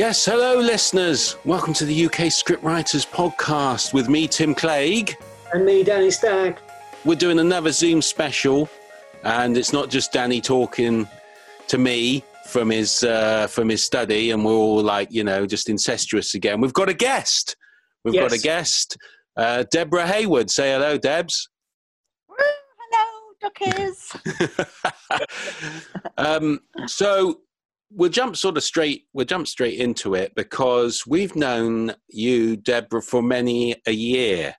Yes, hello, listeners. Welcome to the UK Scriptwriters Podcast with me, Tim Clegg. And me, Danny Stack. We're doing another Zoom special, and it's not just Danny talking to me from his uh, from his study, and we're all like, you know, just incestuous again. We've got a guest. We've got a guest, uh, Deborah Haywood. Say hello, Debs. Hello, duckies. um, so we'll jump sort of straight. We'll jump straight into it because we've known you, Deborah, for many a year.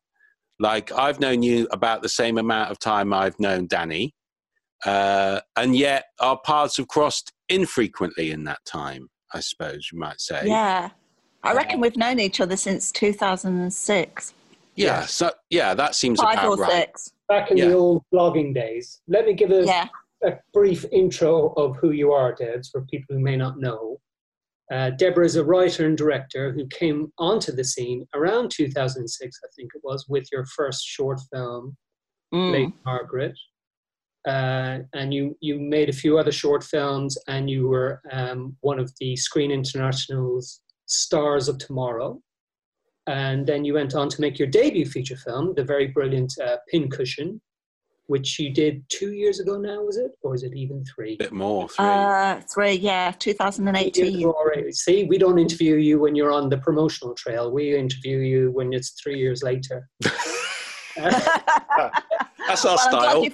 Like I've known you about the same amount of time I've known Danny, uh, and yet our paths have crossed infrequently in that time. I suppose you might say. yeah. I reckon we've known each other since 2006. Yeah. So yeah, that seems Five about or right. six. Back in Yeah. the old blogging days. Let me give a, Yeah. A brief intro of who you are, Debs, for people who may not know. Uh, Deborah is a writer and director who came onto the scene around 2006, I think it was, with your first short film, Mm. Lady Margaret. Uh, and you, you made a few other short films, and you were um, one of the Screen International's Stars of Tomorrow. And then you went on to make your debut feature film, the very brilliant uh, Pincushion, which you did two years ago now, was it? Or is it even three? bit more. Three. Uh, three, yeah, 2018. already. See, we don't interview you when you're on the promotional trail. We interview you when it's three years later. That's our Well, I'm glad, style. you,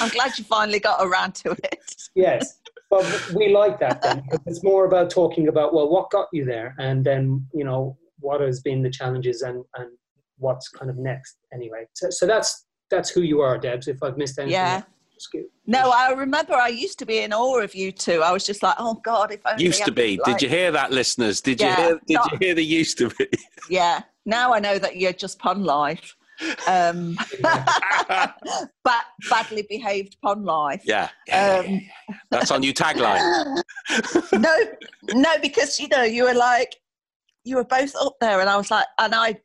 I'm glad you finally got around to it. Yes, but we like that then because it's more about talking about well, what got you there, and then you know what has been the challenges and and what's kind of next. Anyway, so, so that's that's who you are, Debs. If I've missed anything, Yeah. No, I remember I used to be in awe of you two. I was just like, oh God, if only Used to be. could, Did you hear that, listeners? Did you hear? Did not- you hear the used to be? Yeah. Now I know that you're just pun life. Um, but badly behaved pun life. Yeah. yeah, Um, yeah, yeah. That's our new tagline. no, no, because you know you were like you were both up there, and I was like, and I'd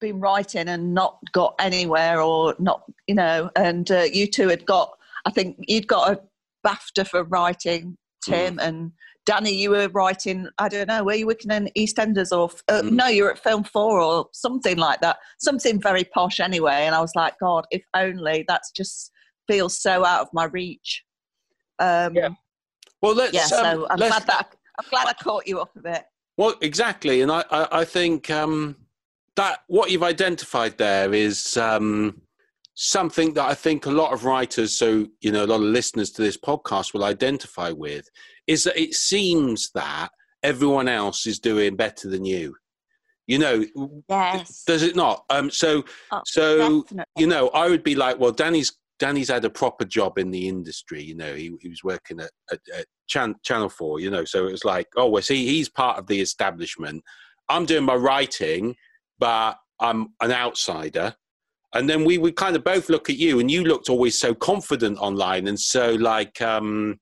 been writing and not got anywhere, or not, you know, and uh, you two had got. I think you'd got a BAFTA for writing, Tim, Mm. and Danny. You were writing. I don't know. Were you working in EastEnders or uh, Mm. no? You were at Film Four or something like that. Something very posh anyway. And I was like, God, if only that's just feels so out of my reach. Um, Yeah. Well, let's. yeah, um, so I'm let's- glad that I'm glad I caught you up a bit. Well, exactly, and I, I, I think um, that what you've identified there is um, something that I think a lot of writers, so you know, a lot of listeners to this podcast will identify with, is that it seems that everyone else is doing better than you. You know, Yes. does it not? Um, so, Oh, so Definitely. you know, I would be like, well, Danny's Danny's had a proper job in the industry. You know, he, he was working at, at, at Chan, Channel Four. You know, so it was like, oh, well, see, he's part of the establishment. I'm doing my writing, but I'm an outsider. And then we would kind of both look at you, and you looked always so confident online, and so like, um,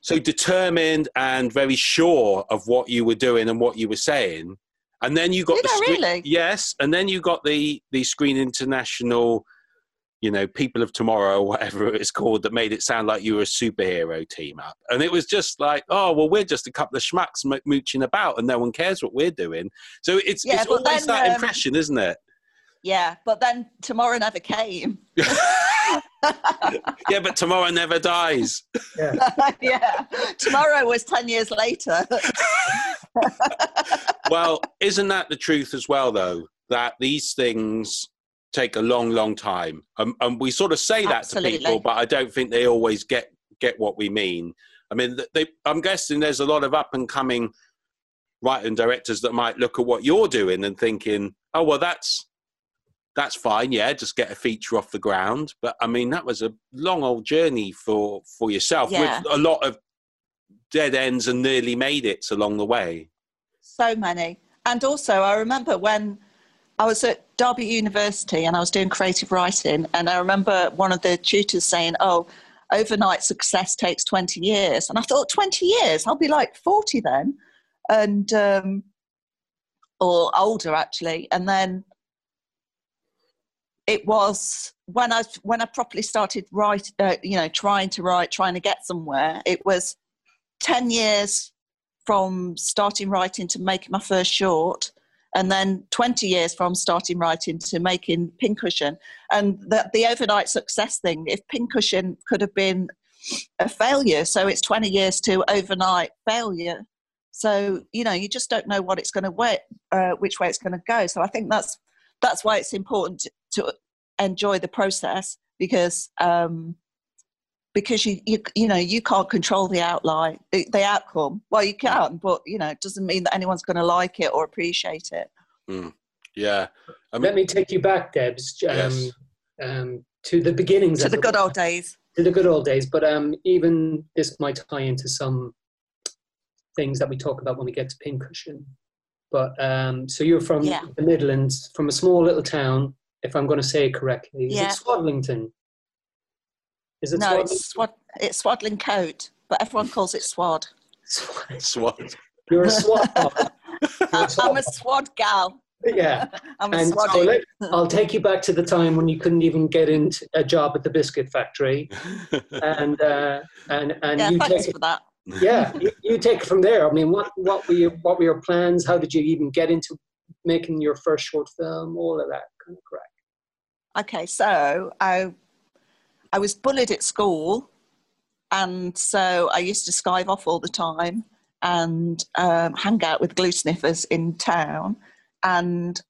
so determined and very sure of what you were doing and what you were saying. And then you got Did the I screen- really? yes, and then you got the the Screen International, you know, People of Tomorrow, or whatever it's called, that made it sound like you were a superhero team up, and it was just like, oh well, we're just a couple of schmucks mo- mooching about, and no one cares what we're doing. So it's Yeah, it's always then, that um, impression, isn't it? Yeah, but then tomorrow never came. yeah, but tomorrow never dies. yeah. yeah, tomorrow was ten years later. well, isn't that the truth as well, though? That these things take a long, long time, um, and we sort of say that Absolutely. to people, but I don't think they always get get what we mean. I mean, they, I'm guessing there's a lot of up and coming writer and directors that might look at what you're doing and thinking, "Oh, well, that's that's fine. Yeah, just get a feature off the ground." But I mean, that was a long old journey for for yourself Yeah. with a lot of dead ends and nearly made it along the way. so many, and also I remember when I was at Derby University and I was doing creative writing, and I remember one of the tutors saying, "Oh." Overnight success takes 20 years. And I thought, 20 years? I'll be like 40 then. And, um, or older actually. And then it was when I when I properly started write, uh, you know, trying to write, trying to get somewhere. It was ten years from starting writing to making my first short, and then 20 years from starting writing to making Pincushion. And the, the overnight success thing, if Pincushion could have been a failure, so it's 20 years to overnight failure. So you know, you just don't know what it's going to uh, which way it's going to go. So I think that's that's why it's important to, to enjoy the process because um, because you, you you know you can't control the outline the, the, outcome well you can but you know it doesn't mean that anyone's going to like it or appreciate it mm. yeah I mean, let me take you back debs um, yes. um, to the beginnings to the good old days to the good old days but um, even this might tie into some things that we talk about when we get to pincushion but um, so you're from yeah. the midlands from a small little town if i'm going to say it correctly is yeah. it swadlington is it no, it's, swad, it's Swadlincote, but everyone calls it swad. swad. You're a swad. I'm a swad gal. Yeah. I'm a swad. So let, I'll take you back to the time when you couldn't even get into a job at the biscuit factory, and uh, and and yeah, you thanks take for that. Yeah, you, you take it from there. I mean, what what were your what were your plans? How did you even get into making your first short film? All of that kind of correct. Okay, so I I was bullied at school, and so I used to skive off all the time and um, hang out with glue sniffers in town. And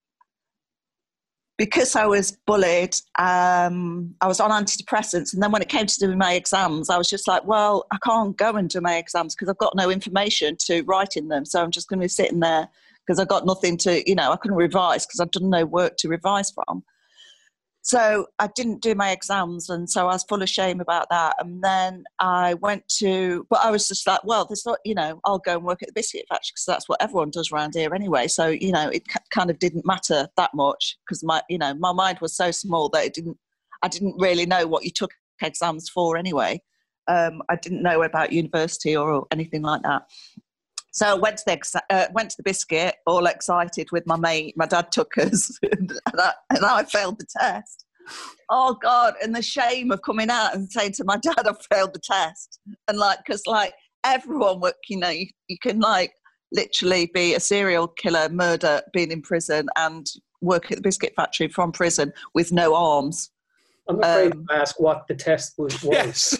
because I was bullied, um, I was on antidepressants. And then when it came to doing my exams, I was just like, well, I can't go and do my exams because I've got no information to write in them. So I'm just going to be sitting there because I've got nothing to, you know, I couldn't revise because I've done no work to revise from. So I didn't do my exams, and so I was full of shame about that. And then I went to, but I was just like, well, there's not, you know, I'll go and work at the biscuit factory because that's what everyone does around here anyway. So you know, it kind of didn't matter that much because my, you know, my mind was so small that it didn't. I didn't really know what you took exams for anyway. Um, I didn't know about university or anything like that. So I went to the uh, went to the biscuit, all excited with my mate. My dad took us, and, I, and I failed the test. Oh God! And the shame of coming out and saying to my dad, "I failed the test," and like, because like everyone, work, you know, you, you can like literally be a serial killer, murder, being in prison, and work at the biscuit factory from prison with no arms. I'm afraid um, to ask what the test was. Yes.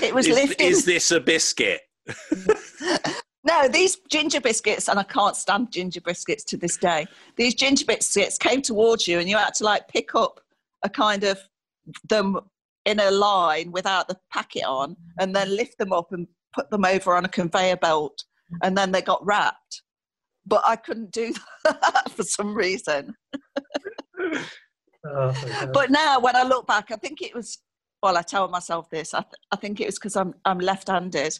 it was is, lifting. Is this a biscuit? no, these ginger biscuits, and I can't stand ginger biscuits to this day. These ginger biscuits came towards you, and you had to like pick up a kind of them in a line without the packet on, and then lift them up and put them over on a conveyor belt, and then they got wrapped. But I couldn't do that for some reason. oh, but now, when I look back, I think it was. Well, I tell myself this. I, th- I think it was because I'm I'm left-handed,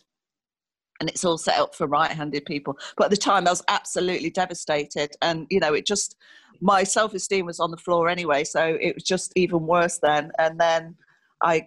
and it's all set up for right-handed people. But at the time i was absolutely devastated and you know it just my self-esteem was on the floor anyway so it was just even worse then. And then i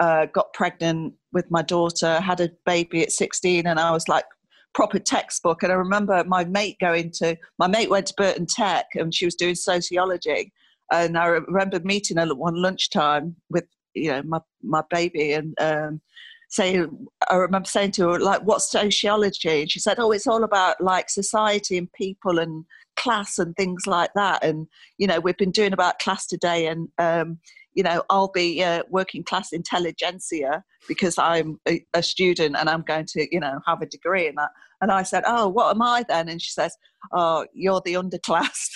uh, got pregnant with my daughter had a baby at 16 and i was like proper textbook. And i remember my mate going to my mate went to burton tech and she was doing sociology. And i remember meeting her one lunchtime with you know my my baby and um, say I remember saying to her like what's sociology? And she said oh it's all about like society and people and class and things like that. And you know we've been doing about class today and um, you know I'll be uh, working class intelligentsia because I'm a, a, student and I'm going to you know have a degree in that. And I said oh what am I then? And she says oh you're the underclass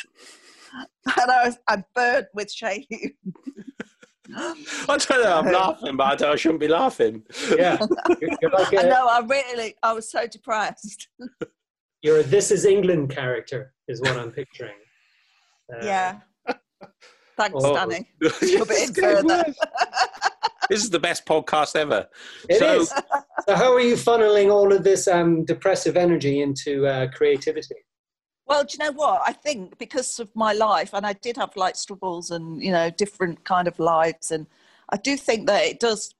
and I was I burned with shame I don't know. I'm laughing, but I, I shouldn't be laughing. Yeah, you're like a, I know. I really, I was so depressed. You're a "This Is England" character, is what I'm picturing. Uh, yeah. Thanks, oh. Danny. You're further. this is the best podcast ever. It so, is. so, how are you funneling all of this um, depressive energy into uh, creativity? Well, do you know what? I think because of my life, and I did have light struggles and you know different kind of lives, and I do think that it does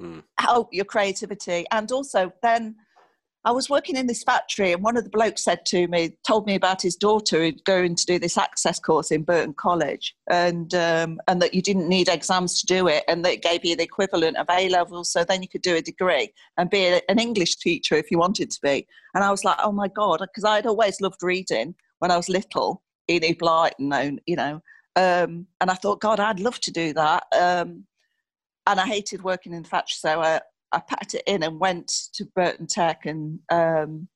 mm. help your creativity, and also then I was working in this factory, and one of the blokes said to me, told me about his daughter who'd going to do this access course in Burton College, and um, and that you didn't need exams to do it, and that it gave you the equivalent of A levels, so then you could do a degree and be an English teacher if you wanted to be. And I was like, oh my god, because I'd always loved reading when I was little, Enid Blyton, you know, um, and I thought, God, I'd love to do that. Um, and I hated working in the factory, so I, I packed it in and went to Burton Tech and um,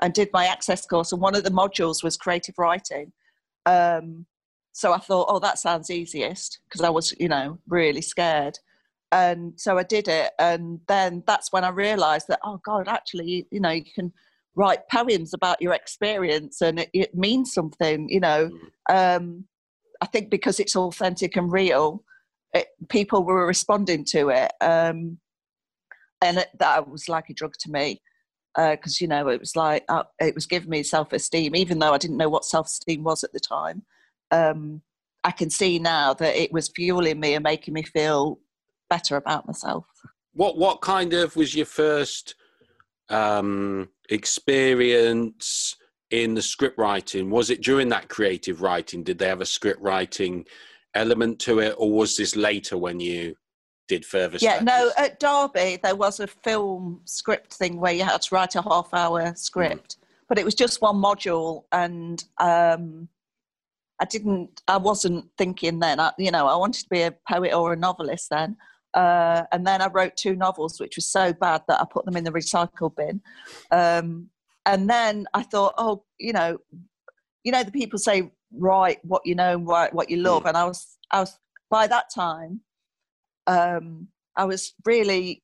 and did my access course. And one of the modules was creative writing. Um, so I thought, oh, that sounds easiest because I was, you know, really scared. And so I did it, and then that's when I realised that, oh God, actually, you know, you can write poems about your experience, and it, it means something. You know, mm. um, I think because it's authentic and real, it, people were responding to it. Um, and it, that was like a drug to me because uh, you know it was like uh, it was giving me self-esteem even though i didn't know what self-esteem was at the time. Um, i can see now that it was fueling me and making me feel better about myself. What what kind of was your first um, experience in the script writing? Was it during that creative writing? Did they have a script writing element to it or was this later when you did further yeah studies. no at derby there was a film script thing where you had to write a half hour script mm. but it was just one module and um, i didn't i wasn't thinking then I, you know i wanted to be a poet or a novelist then uh, and then i wrote two novels which was so bad that i put them in the recycle bin um, and then i thought oh you know you know the people say write what you know and write what you love mm. and i was i was by that time um, I was really,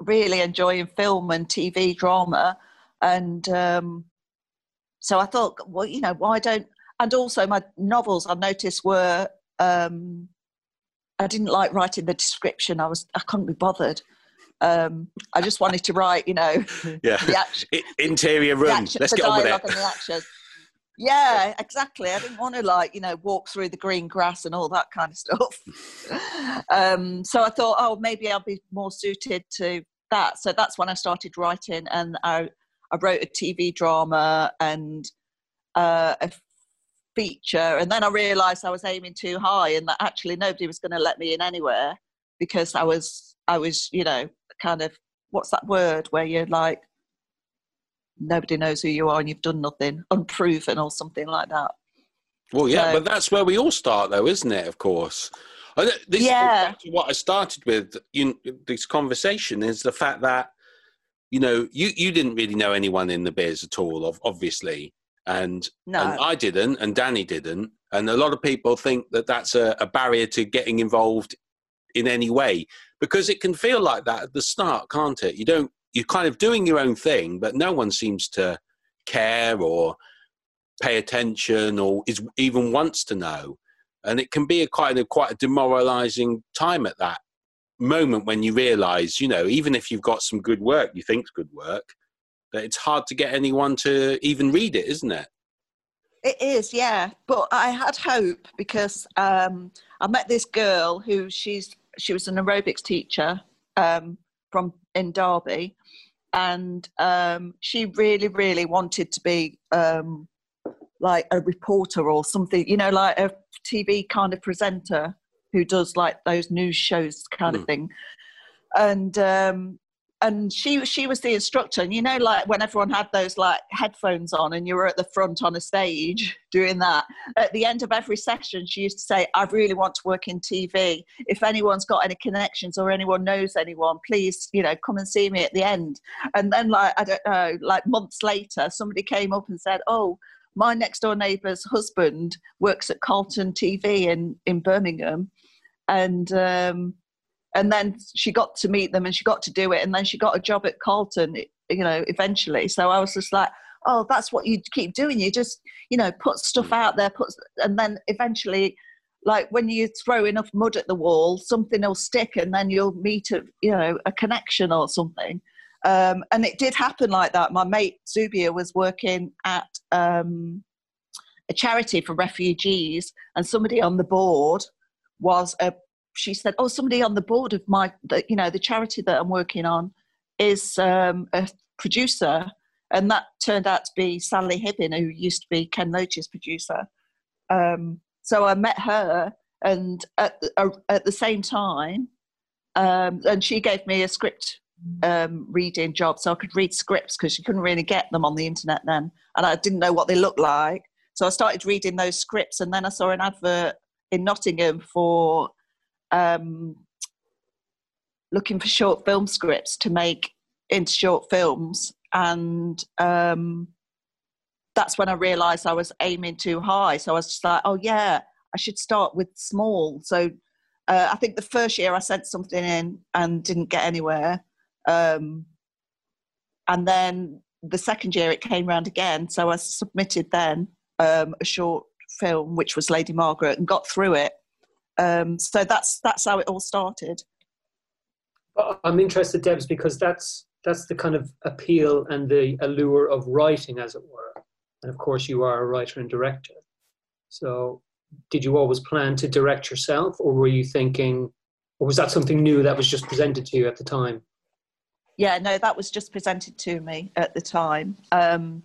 really enjoying film and TV drama, and um, so I thought, well, you know, why don't? And also, my novels I noticed were um, I didn't like writing the description. I was I couldn't be bothered. Um, I just wanted to write, you know, yeah, the action, interior room. Action, Let's get on with it. And the action yeah exactly. I didn't want to like you know walk through the green grass and all that kind of stuff. Um, so i thought oh maybe i'll be more suited to that. So that's when i started writing and i, I wrote a tv drama and uh, a feature and then i realized i was aiming too high and that actually nobody was going to let me in anywhere because i was i was you know kind of what's that word where you're like nobody knows who you are and you've done nothing, unproven or something like that. Well, yeah, so, but that's where we all start, though, isn't it? Of course. This yeah. what I started with this conversation is the fact that you know you you didn't really know anyone in the biz at all, obviously, and no. and I didn't, and Danny didn't, and a lot of people think that that's a, a barrier to getting involved in any way because it can feel like that at the start, can't it? You don't you're kind of doing your own thing, but no one seems to care or pay attention or is even wants to know. And it can be a kind of quite a demoralizing time at that moment when you realize, you know, even if you've got some good work, you think's good work, that it's hard to get anyone to even read it, isn't it? It is, yeah. But I had hope because um, I met this girl who she's she was an aerobics teacher um, from in Derby, and um, she really, really wanted to be um, like a reporter or something, you know, like a TV kind of presenter who does like those news shows kind mm. of hmm. thing. And um, and she she was the instructor and you know like when everyone had those like headphones on and you were at the front on a stage doing that at the end of every session she used to say i really want to work in tv if anyone's got any connections or anyone knows anyone please you know come and see me at the end. And then like i don't know like months later somebody came up and said oh my next door neighbour's husband works at carlton tv in in birmingham and um and then she got to meet them and she got to do it and then she got a job at carlton you know eventually. So i was just like oh that's what you keep doing. You just you know put stuff out there put and then eventually like when you throw enough mud at the wall something will stick and then you'll meet a you know a connection or something. Um, and it did happen like that. My mate zubia was working at um, a charity for refugees and somebody on the board was a she said, "Oh, somebody on the board of my, the, you know, the charity that I'm working on is um, a producer, and that turned out to be Sally Hibbin, who used to be Ken Loach's producer. Um, so I met her, and at the, uh, at the same time, um, and she gave me a script um, reading job, so I could read scripts because you couldn't really get them on the internet then, and I didn't know what they looked like. So I started reading those scripts, and then I saw an advert in Nottingham for um, looking for short film scripts to make into short films, and um, that's when I realised I was aiming too high. So I was just like, oh yeah, I should start with small. So uh, I think the first year I sent something in and didn't get anywhere. Um, and then the second year it came round again. So I submitted then um, a short film, which was Lady Margaret, and got through it. Um, so that's that's how it all started. I'm interested, Debs, because that's that's the kind of appeal and the allure of writing, as it were. And of course, you are a writer and director. So, did you always plan to direct yourself, or were you thinking, or was that something new that was just presented to you at the time? Yeah, no, that was just presented to me at the time. Um,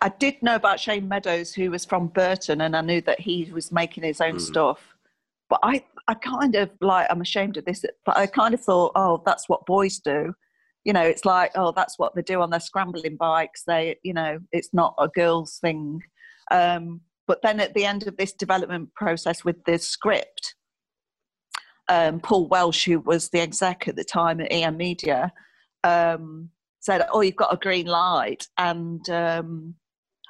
I did know about Shane Meadows, who was from Burton, and I knew that he was making his own mm. stuff. But I, I kind of like, I'm ashamed of this, but I kind of thought, oh, that's what boys do. You know, it's like, oh, that's what they do on their scrambling bikes. They, you know, it's not a girl's thing. Um, but then at the end of this development process with the script, um, Paul Welsh, who was the exec at the time at EM Media, um, said, "Oh, you've got a green light," and um,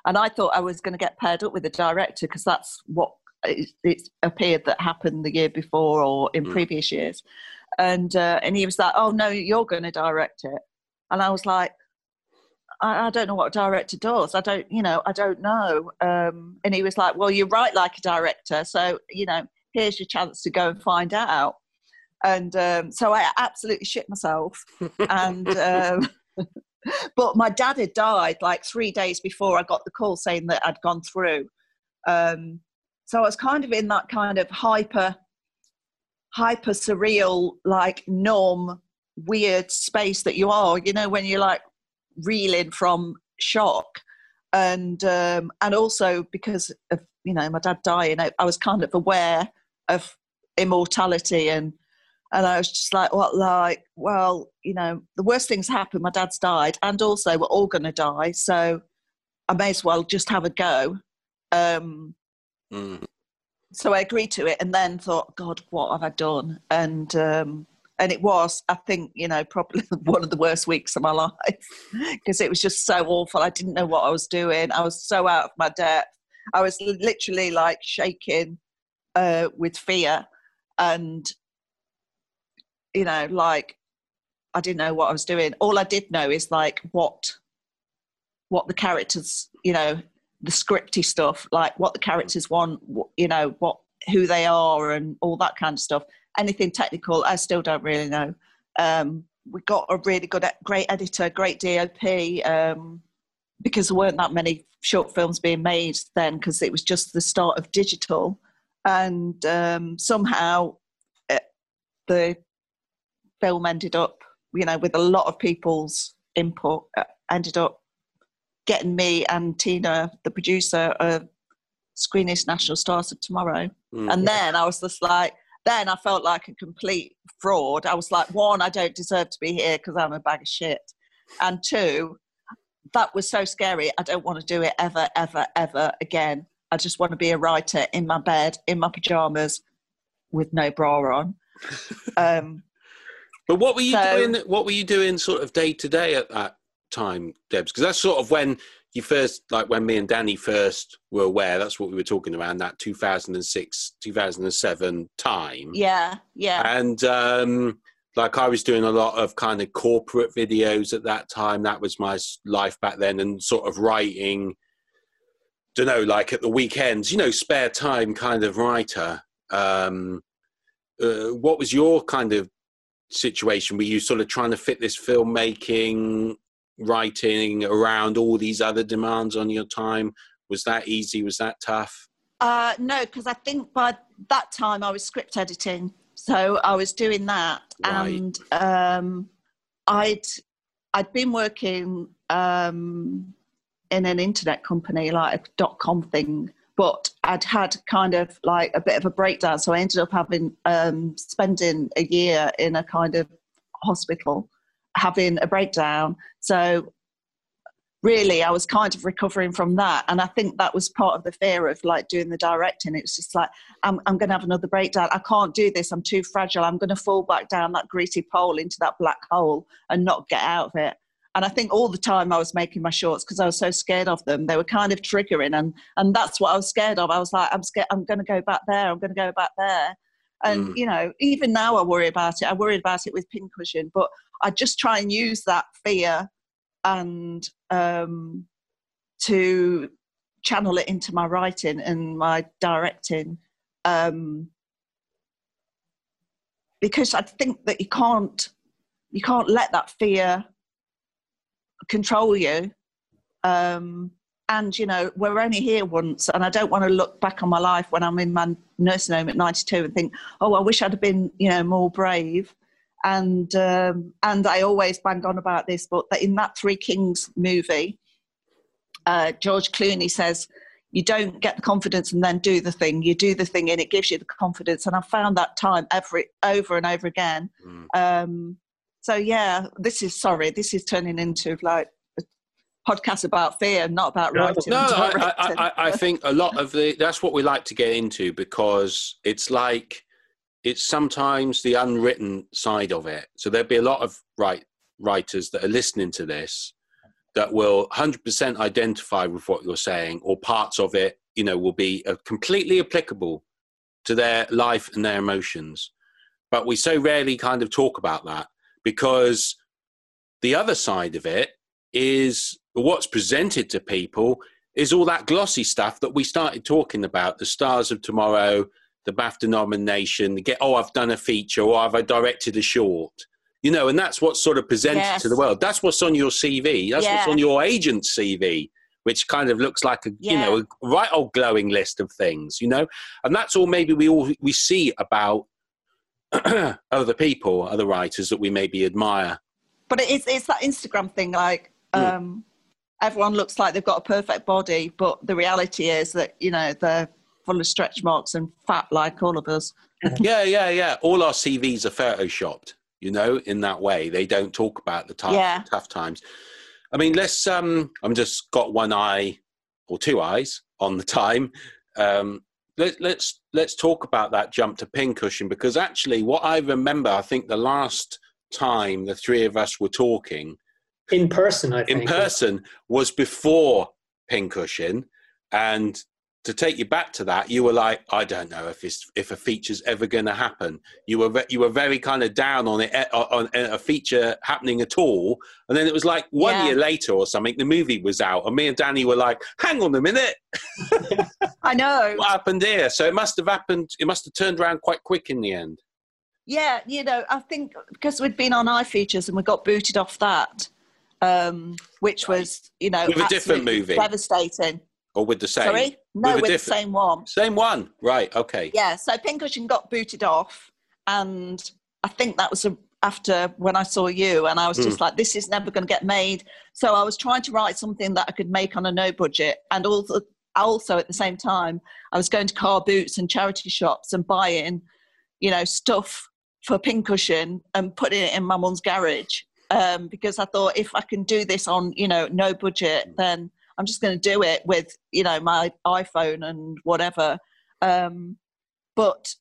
and I thought I was going to get paired up with the director because that's what it, it, appeared that happened the year before or in mm. previous years, and uh, and he was like, "Oh no, you're going to direct it," and I was like. I, I don't know what a director does. I don't, you know, I don't know. Um, and he was like, "Well, you write like a director, so you know, here's your chance to go and find out." and um, so I absolutely shit myself. and um, but my dad had died like three days before I got the call saying that I'd gone through. Um, so I was kind of in that kind of hyper, hyper surreal, like numb, weird space that you are. You know, when you're like reeling from shock, and um, and also because of you know my dad dying, I, I was kind of aware of immortality and and I was just like, what, like, well, you know, the worst things happen. My dad's died, and also we're all going to die. So I may as well just have a go. Um, mm. So I agreed to it and then thought, God, what have I done? And, um, and it was, I think, you know, probably one of the worst weeks of my life because it was just so awful. I didn't know what I was doing. I was so out of my depth. I was literally like shaking uh, with fear. And you know, like I didn't know what I was doing. All I did know is like what what the characters, you know, the scripty stuff, like what the characters want, you know, what who they are, and all that kind of stuff. Anything technical, I still don't really know. Um, we got a really good, great editor, great DOP, um, because there weren't that many short films being made then, because it was just the start of digital, and um, somehow it, uh, the film ended up, you know, with a lot of people's input, uh, ended up getting me and Tina, the producer of Screen National Stars of Tomorrow. Mm. And then I was just like, then I felt like a complete fraud. I was like, one, I don't deserve to be here because I'm a bag of shit. And two, that was so scary. I don't want to do it ever, ever, ever again. I just want to be a writer in my bed, in my pajamas, with no bra on. um, but what were you so, doing? What were you doing, sort of day to day at that time, Debs? Because that's sort of when you first, like when me and Danny first were aware. That's what we were talking around that 2006, 2007 time. Yeah, yeah. And um, like I was doing a lot of kind of corporate videos at that time. That was my life back then, and sort of writing. Don't know, like at the weekends, you know, spare time kind of writer. Um, uh, what was your kind of situation? Were you sort of trying to fit this filmmaking, writing around all these other demands on your time? Was that easy? Was that tough? Uh, no, because I think by that time I was script editing, so I was doing that, right. and um, I'd I'd been working um, in an internet company, like a dot com thing, but I'd had kind of like a bit of a breakdown. So I ended up having um, spending a year in a kind of hospital, having a breakdown. So really, I was kind of recovering from that, and I think that was part of the fear of like doing the directing. It was just like I'm, I'm going to have another breakdown. I can't do this. I'm too fragile. I'm going to fall back down that greasy pole into that black hole and not get out of it. And I think all the time I was making my shorts because I was so scared of them. They were kind of triggering, and and that's what I was scared of. I was like, I'm scared. I'm going to go back there. I'm going to go back there. And mm. you know, even now I worry about it. I worried about it with pincushion, but I just try and use that fear and um, to channel it into my writing and my directing. Um, because I think that you can't you can't let that fear control you. Um, and you know, we're only here once, and I don't want to look back on my life when I'm in my nursing home at 92 and think, oh, I wish I'd have been, you know, more brave. And um, and I always bang on about this, but that in that Three Kings movie, uh, George Clooney says, you don't get the confidence and then do the thing. You do the thing and it gives you the confidence. And I found that time every over and over again. Mm. Um, so yeah, this is sorry, this is turning into like podcast about fear, not about writing. No, I, I, I, think a lot of the that's what we like to get into because it's like it's sometimes the unwritten side of it. So there'd be a lot of right writers that are listening to this that will 100% identify with what you're saying, or parts of it, you know, will be uh, completely applicable to their life and their emotions. But we so rarely kind of talk about that because the other side of it is what's presented to people is all that glossy stuff that we started talking about the stars of tomorrow the bafta nomination get oh i've done a feature or I've i directed a short you know and that's what's sort of presented yes. to the world that's what's on your cv that's yeah. what's on your agent's cv which kind of looks like a yeah. you know a right old glowing list of things you know and that's all maybe we all we see about other people, other writers that we maybe admire. But it's it's that Instagram thing, like mm. um, everyone looks like they've got a perfect body, but the reality is that you know they're full of stretch marks and fat like all of us. yeah, yeah, yeah. All our CVs are photoshopped, you know, in that way. They don't talk about the tough, yeah. tough times. I mean, let's. Um, I'm just got one eye or two eyes on the time. Um, let, let's, let's talk about that jump to pincushion because actually, what I remember, I think the last time the three of us were talking in person, I think in person was before pincushion, and to take you back to that, you were like, I don't know if it's, if a feature's ever going to happen. You were you were very kind of down on it eh, on a feature happening at all, and then it was like one yeah. year later or something, the movie was out, and me and Danny were like, "Hang on a minute, I know what happened here." So it must have happened. It must have turned around quite quick in the end. Yeah, you know, I think because we'd been on iFeatures and we got booted off that, um, which was you know with a different movie, devastating or with the same? Sorry, no, with, with the same one. Same one, right? Okay. Yeah. So Pincushion got booted off, and I think that was a, after when I saw you, and I was just mm. like, "This is never going to get made." So I was trying to write something that I could make on a no budget, and also, also at the same time, I was going to car boots and charity shops and buying, you know, stuff for Pincushion and putting it in my mum's garage. Um, because I thought if I can do this on, you know, no budget, mm. then I'm just going to do it with you know my iPhone and whatever. Um, but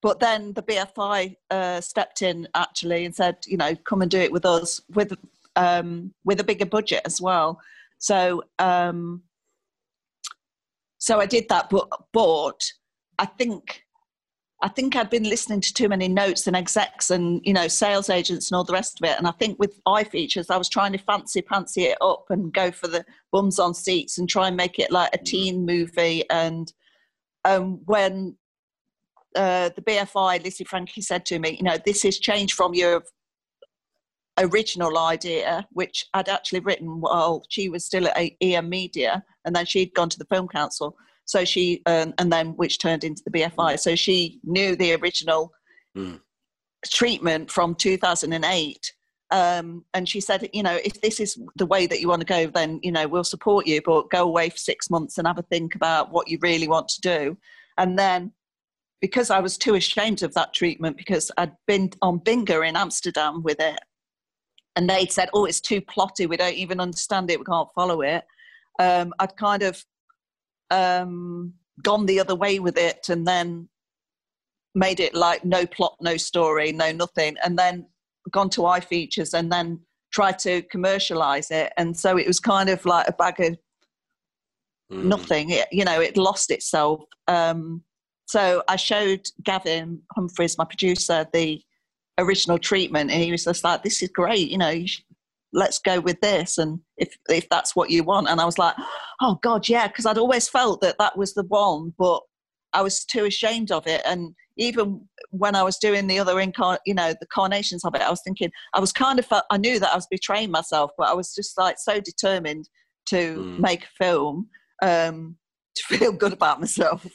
but then the BFI uh, stepped in actually and said, you know, come and do it with us with um, with a bigger budget as well. So um, so I did that, but but I think I think I'd been listening to too many notes and execs and you know sales agents and all the rest of it. And I think with iFeatures, I was trying to fancy fancy it up and go for the bums on seats and try and make it like a mm. teen movie. And um, when uh, the BFI, Lizzie Francke, said to me, you know, this has changed from your original idea, which I'd actually written while she was still at EM Media, and then she'd gone to the Film Council so she, um, and then which turned into the BFI. So she knew the original mm. treatment from 2008 Um, and she said, you know, if this is the way that you want to go, then you know we'll support you, but go away for six months and have a think about what you really want to do. And then, because I was too ashamed of that treatment, because I'd been on Binger in Amsterdam with it, and they'd said, "Oh, it's too plotty. We don't even understand it. We can't follow it." Um, I'd kind of um, gone the other way with it, and then made it like no plot, no story, no nothing, and then gone to iFeatures and then tried to commercialize it. And so it was kind of like a bag of mm. nothing. It, you know, it lost itself. Um, so I showed Gavin Humphries, my producer, the original treatment, and he was just like, "This is great. You know, you let's go with this." And if if that's what you want, and I was like, "Oh God, yeah," because I'd always felt that that was the one, but I was too ashamed of it. And even when I was doing the other incar- you know, the carnations of it, I was thinking I was kind of I knew that I was betraying myself, but I was just like so determined to mm. make a film um, to feel good about myself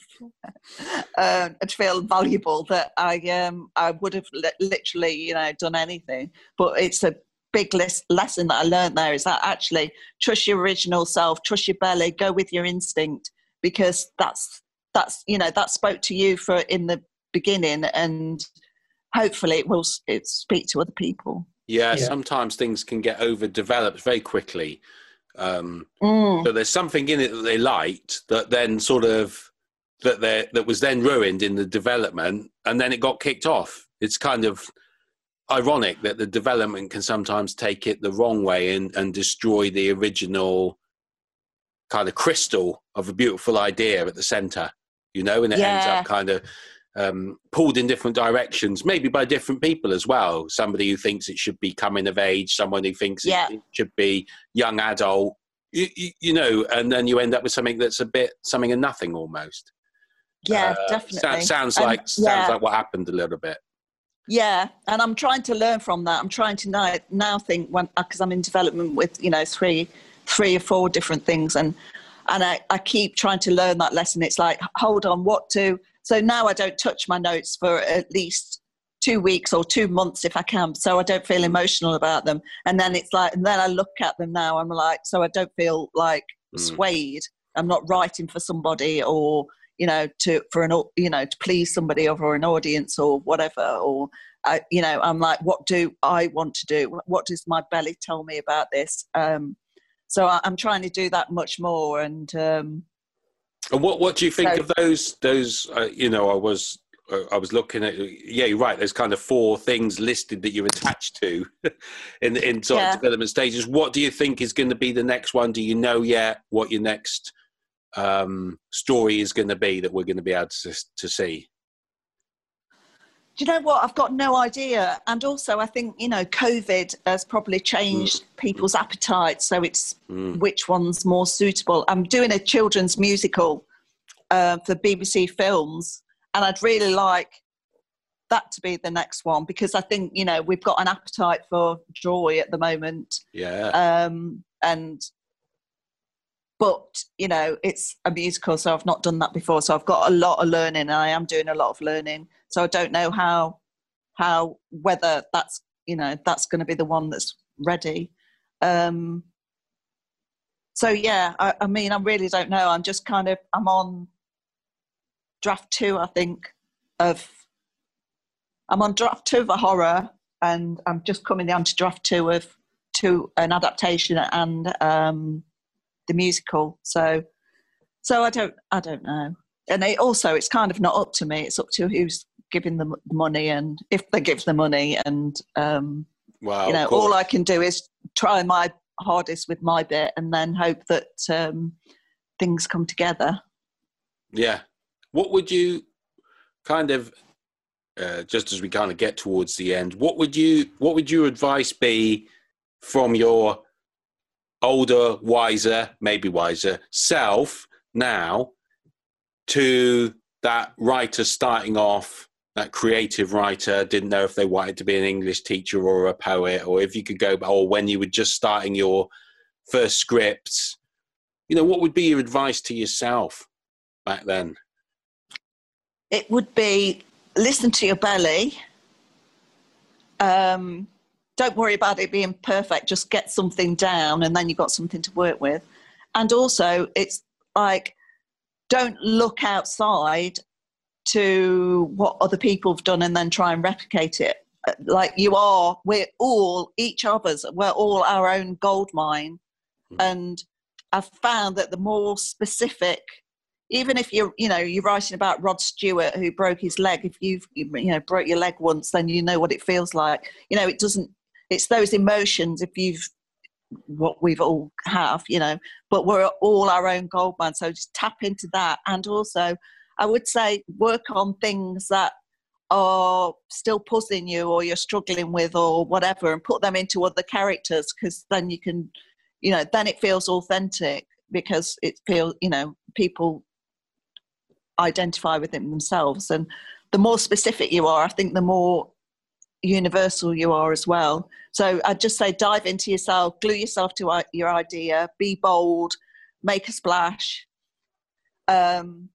uh, and to feel valuable that I um, I would have li- literally you know done anything. But it's a big list, lesson that I learned there is that actually trust your original self, trust your belly, go with your instinct because that's that's you know that spoke to you for in the beginning and hopefully it will it speak to other people. Yeah, yeah, sometimes things can get overdeveloped very quickly. Um, mm. so there's something in it that they liked that then sort of that they that was then ruined in the development and then it got kicked off. It's kind of ironic that the development can sometimes take it the wrong way and, and destroy the original kind of crystal of a beautiful idea at the center you know, and it yeah. ends up kind of um, pulled in different directions, maybe by different people as well. Somebody who thinks it should be coming of age, someone who thinks yeah. it, should be young adult, you, you, you, know, and then you end up with something that's a bit something and nothing almost. Yeah, uh, definitely. sounds like um, sounds like what happened a little bit. Yeah, and I'm trying to learn from that. I'm trying to now now think when because I'm in development with you know three three or four different things, and and I, I keep trying to learn that lesson. It's like, hold on, what to? So now I don't touch my notes for at least two weeks or two months if I can, so I don't feel emotional about them. And then it's like, and then I look at them now, I'm like, so I don't feel like mm. swayed. I'm not writing for somebody or you know to for an you know to please somebody or an audience or whatever or you know i'm like what do i want to do what does my belly tell me about this um, so I, am trying to do that much more. And um, and what what do you think so, of those those? Uh, you know, I was uh, I was looking at yeah, you're right. There's kind of four things listed that you're attached to in in sort yeah. of development stages. What do you think is going to be the next one? Do you know yet what your next um, story is going to be that we're going to be able to to see? do you know what? I've got no idea. And also, I think, you know, COVID has probably changed mm. people's appetite. So it's mm. which one's more suitable. I'm doing a children's musical uh, for BBC Films, and I'd really like that to be the next one because I think, you know, we've got an appetite for joy at the moment. Yeah. Um, and, but, you know, it's a musical, so I've not done that before. So I've got a lot of learning, and I am doing a lot of learning so I don't know how how whether that's you know that's going to be the one that's ready. Um, so yeah, I, I mean, I really don't know. I'm just kind of I'm on draft two, I think, of I'm on draft two of a horror, and I'm just coming down to draft two of to an adaptation and um, the musical. So, so I don't, I don't know. And it also, it's kind of not up to me. It's up to who's giving them the money and if they give the money and um, wow, you know all I can do is try my hardest with my bit and then hope that um, things come together. Yeah. What would you kind of uh, just as we kind of get towards the end, what would you what would your advice be from your older, wiser, maybe wiser self now to that writer starting off that creative writer didn't know if they wanted to be an English teacher or a poet, or if you could go, or when you were just starting your first scripts, you know, what would be your advice to yourself back then? It would be listen to your belly. Um, don't worry about it being perfect. Just get something down, and then you've got something to work with. And also, it's like don't look outside to what other people have done and then try and replicate it. Like you are, we're all each of us. We're all our own gold mine, mm. and I've found that the more specific even if you're you know you're writing about rod stewart who broke his leg if you've you know broke your leg once then you know what it feels like you know it doesn't it's those emotions if you've what we've all have you know but we're all our own gold mine. So just tap into that. And also i would say work on things that are still puzzling you or you're struggling with or whatever and put them into other characters because then you can you know then it feels authentic because it feels you know people identify with it themselves. And the more specific you are i think the more universal you are as well. So I'd just say dive into yourself, glue yourself to your idea, be bold, make a splash, um,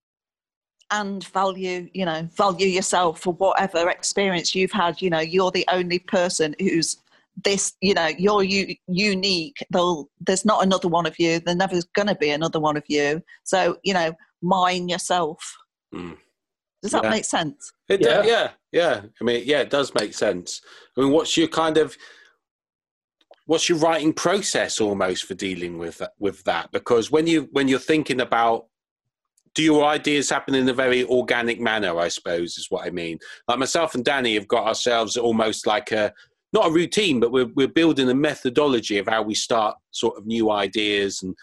and value, you know, value yourself for whatever experience you've had. You know, you're the only person who's this, you know, you're u- unique. There'll, there's not another one of you. There's never going to be another one of you. So, you know, mine yourself. Mm. Does that yeah. make sense? It yeah. Does, yeah, yeah. I mean, yeah, it does make sense. I mean, what's your kind of what's your writing process almost for dealing with that, with that? Because when you when you're thinking about do your ideas happen in a very organic manner? I suppose is what I mean. Like myself and Danny have got ourselves almost like a not a routine, but we're we're building a methodology of how we start sort of new ideas and.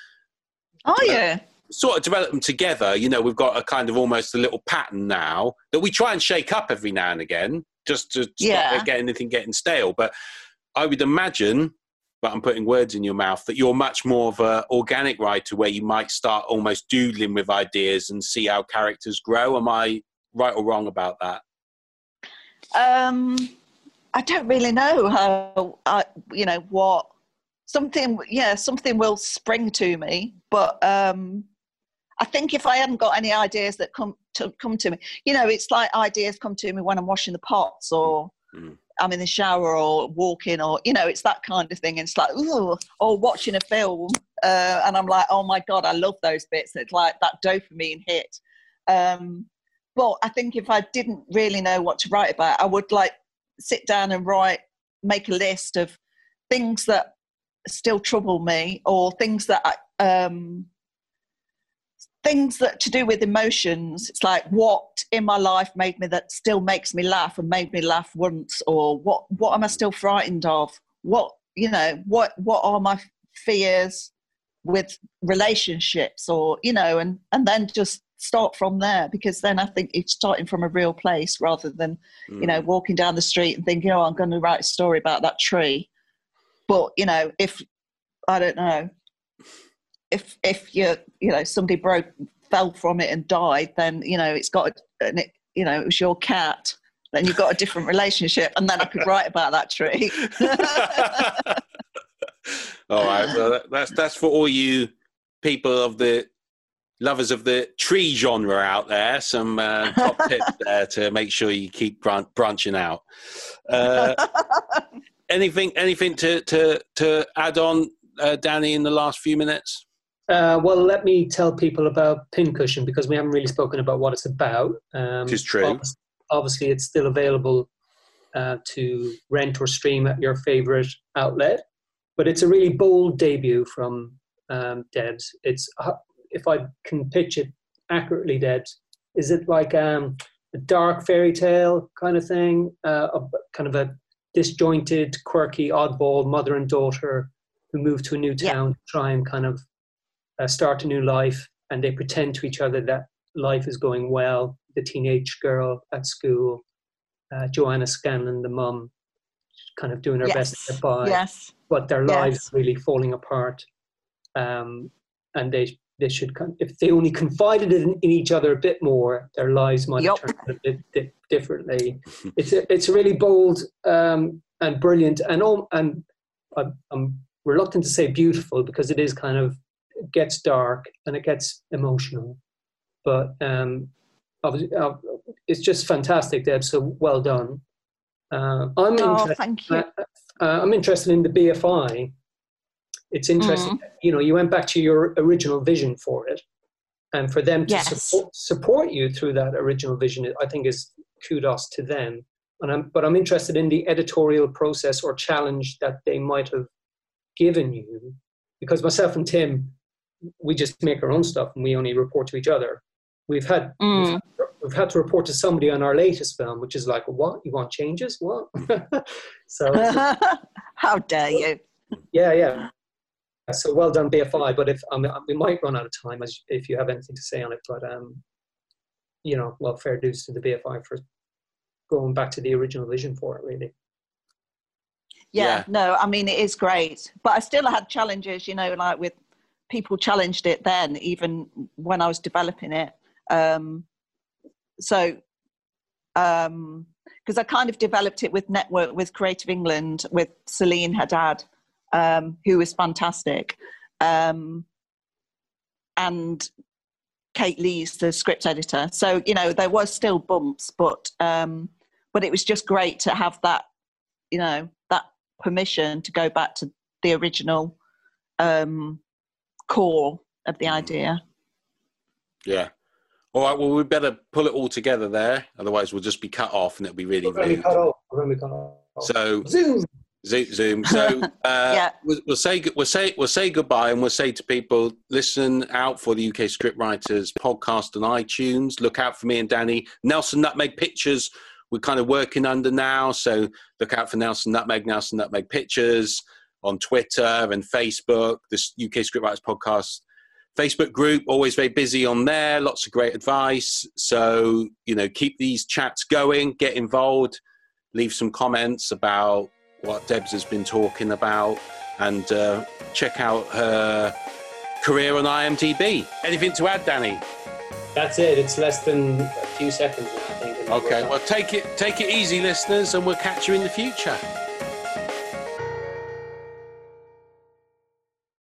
Oh yeah sort of develop them together. You know, we've got a kind of almost a little pattern now that we try and shake up every now and again, just to yeah. stop get anything getting stale. But I would imagine, but I'm putting words in your mouth, that you're much more of an organic writer where you might start almost doodling with ideas and see how characters grow. Am I right or wrong about that? Um, I don't really know how. I, you know what something. Yeah, something will spring to me, but um, I think if I haven't got any ideas that come to come to me, you know, it's like ideas come to me when I'm washing the pots or mm. I'm in the shower or walking or you know, it's that kind of thing. And it's like ooh, or watching a film, uh, and I'm like, oh my god, I love those bits. It's like that dopamine hit. Um, but I think if I didn't really know what to write about, I would like sit down and write, make a list of things that still trouble me or things that I, um, things that to do with emotions it's like what in my life made me that still makes me laugh and made me laugh once or what what am i still frightened of what you know what what are my fears with relationships or you know and and then just start from there because then i think it's starting from a real place rather than mm. you know mm. walking down the street and thinking oh i'm going to write a story about that tree but you know if i don't know if if you you know somebody broke fell from it and died, then you know it's got and it you know it was your cat. Then you've got a different relationship, and then I could write about that tree. all right, well that's that's for all you people of the lovers of the tree genre out there. Some uh, top tips there to make sure you keep bran- branching out. Uh, anything anything to to to add on, uh, Danny, in the last few minutes? Uh, well, let me tell people about Pincushion because we haven't really spoken about what it's about. Um, it's true. Obviously, obviously, it's still available uh, to rent or stream at your favorite outlet, but it's a really bold debut from um, Debs. It's uh, if I can pitch it accurately, Debs, is it like um, a dark fairy tale kind of thing, uh, a, kind of a disjointed, quirky, oddball mother and daughter who move to a new town yeah. to try and kind of uh, start a new life and they pretend to each other that life is going well. The teenage girl at school, uh, Joanna Scanlon, the mum, kind of doing her yes. best to get by, yes. but their lives yes. really falling apart. Um, and they they should if they only confided in, in, each other a bit more, their lives might yep. have turned a bit di- differently. it's a, it's a really bold um, and brilliant and all and I'm, I'm reluctant to say beautiful because it is kind of gets dark and it gets emotional. But um, uh, it's just fantastic, Deb. So well done. Uh, I'm oh, interested. Thank you. uh, I'm interested in the BFI. It's interesting, mm-hmm. you know, you went back to your original vision for it, and for them to yes. support, support you through that original vision, I think is kudos to them. And I'm, but I'm interested in the editorial process or challenge that they might have given you, because myself and Tim, we just make our own stuff and we only report to each other. We've had, mm. we've, we've, had to report to somebody on our latest film, which is like, what? You want changes? What? so, how dare you? Yeah, yeah. So well done, BFI. But if um, we might run out of time, as if you have anything to say on it, but um, you know, well, fair dues to the BFI for going back to the original vision for it, really. Yeah, yeah, no, I mean, it is great. But I still had challenges, you know, like with people challenged it then, even when I was developing it. Um, so, because um, I kind of developed it with Network, with Creative England, with Celine Haddad, um, who was fantastic. Um, and Kate Leys, the script editor. So you know there was still bumps, but um, but it was just great to have that, you know, that permission to go back to the original um, core of the idea. Yeah. All right. Well, we better pull it all together there. Otherwise, we'll just be cut off, and it'll be really. We're cut off. We're cut off. So Zoom. Zoom. So uh, yeah. we'll, we'll, say we'll say we'll say goodbye, and we'll say to people: listen out for the UK Scriptwriters podcast on iTunes. Look out for me and Danny. Nelson Nutmeg Pictures. We're kind of working under now, so look out for Nelson Nutmeg, Nelson Nutmeg Pictures on Twitter and Facebook. This UK Scriptwriters podcast Facebook group, always very busy on there. Lots of great advice. So you know, keep these chats going. Get involved. Leave some comments about what Debs has been talking about and uh, check out her career on IMDb. Anything to add, Danny? That's it. It's less than a few seconds, I think. Okay, well, take it, take it easy, listeners, and we'll catch you in the future.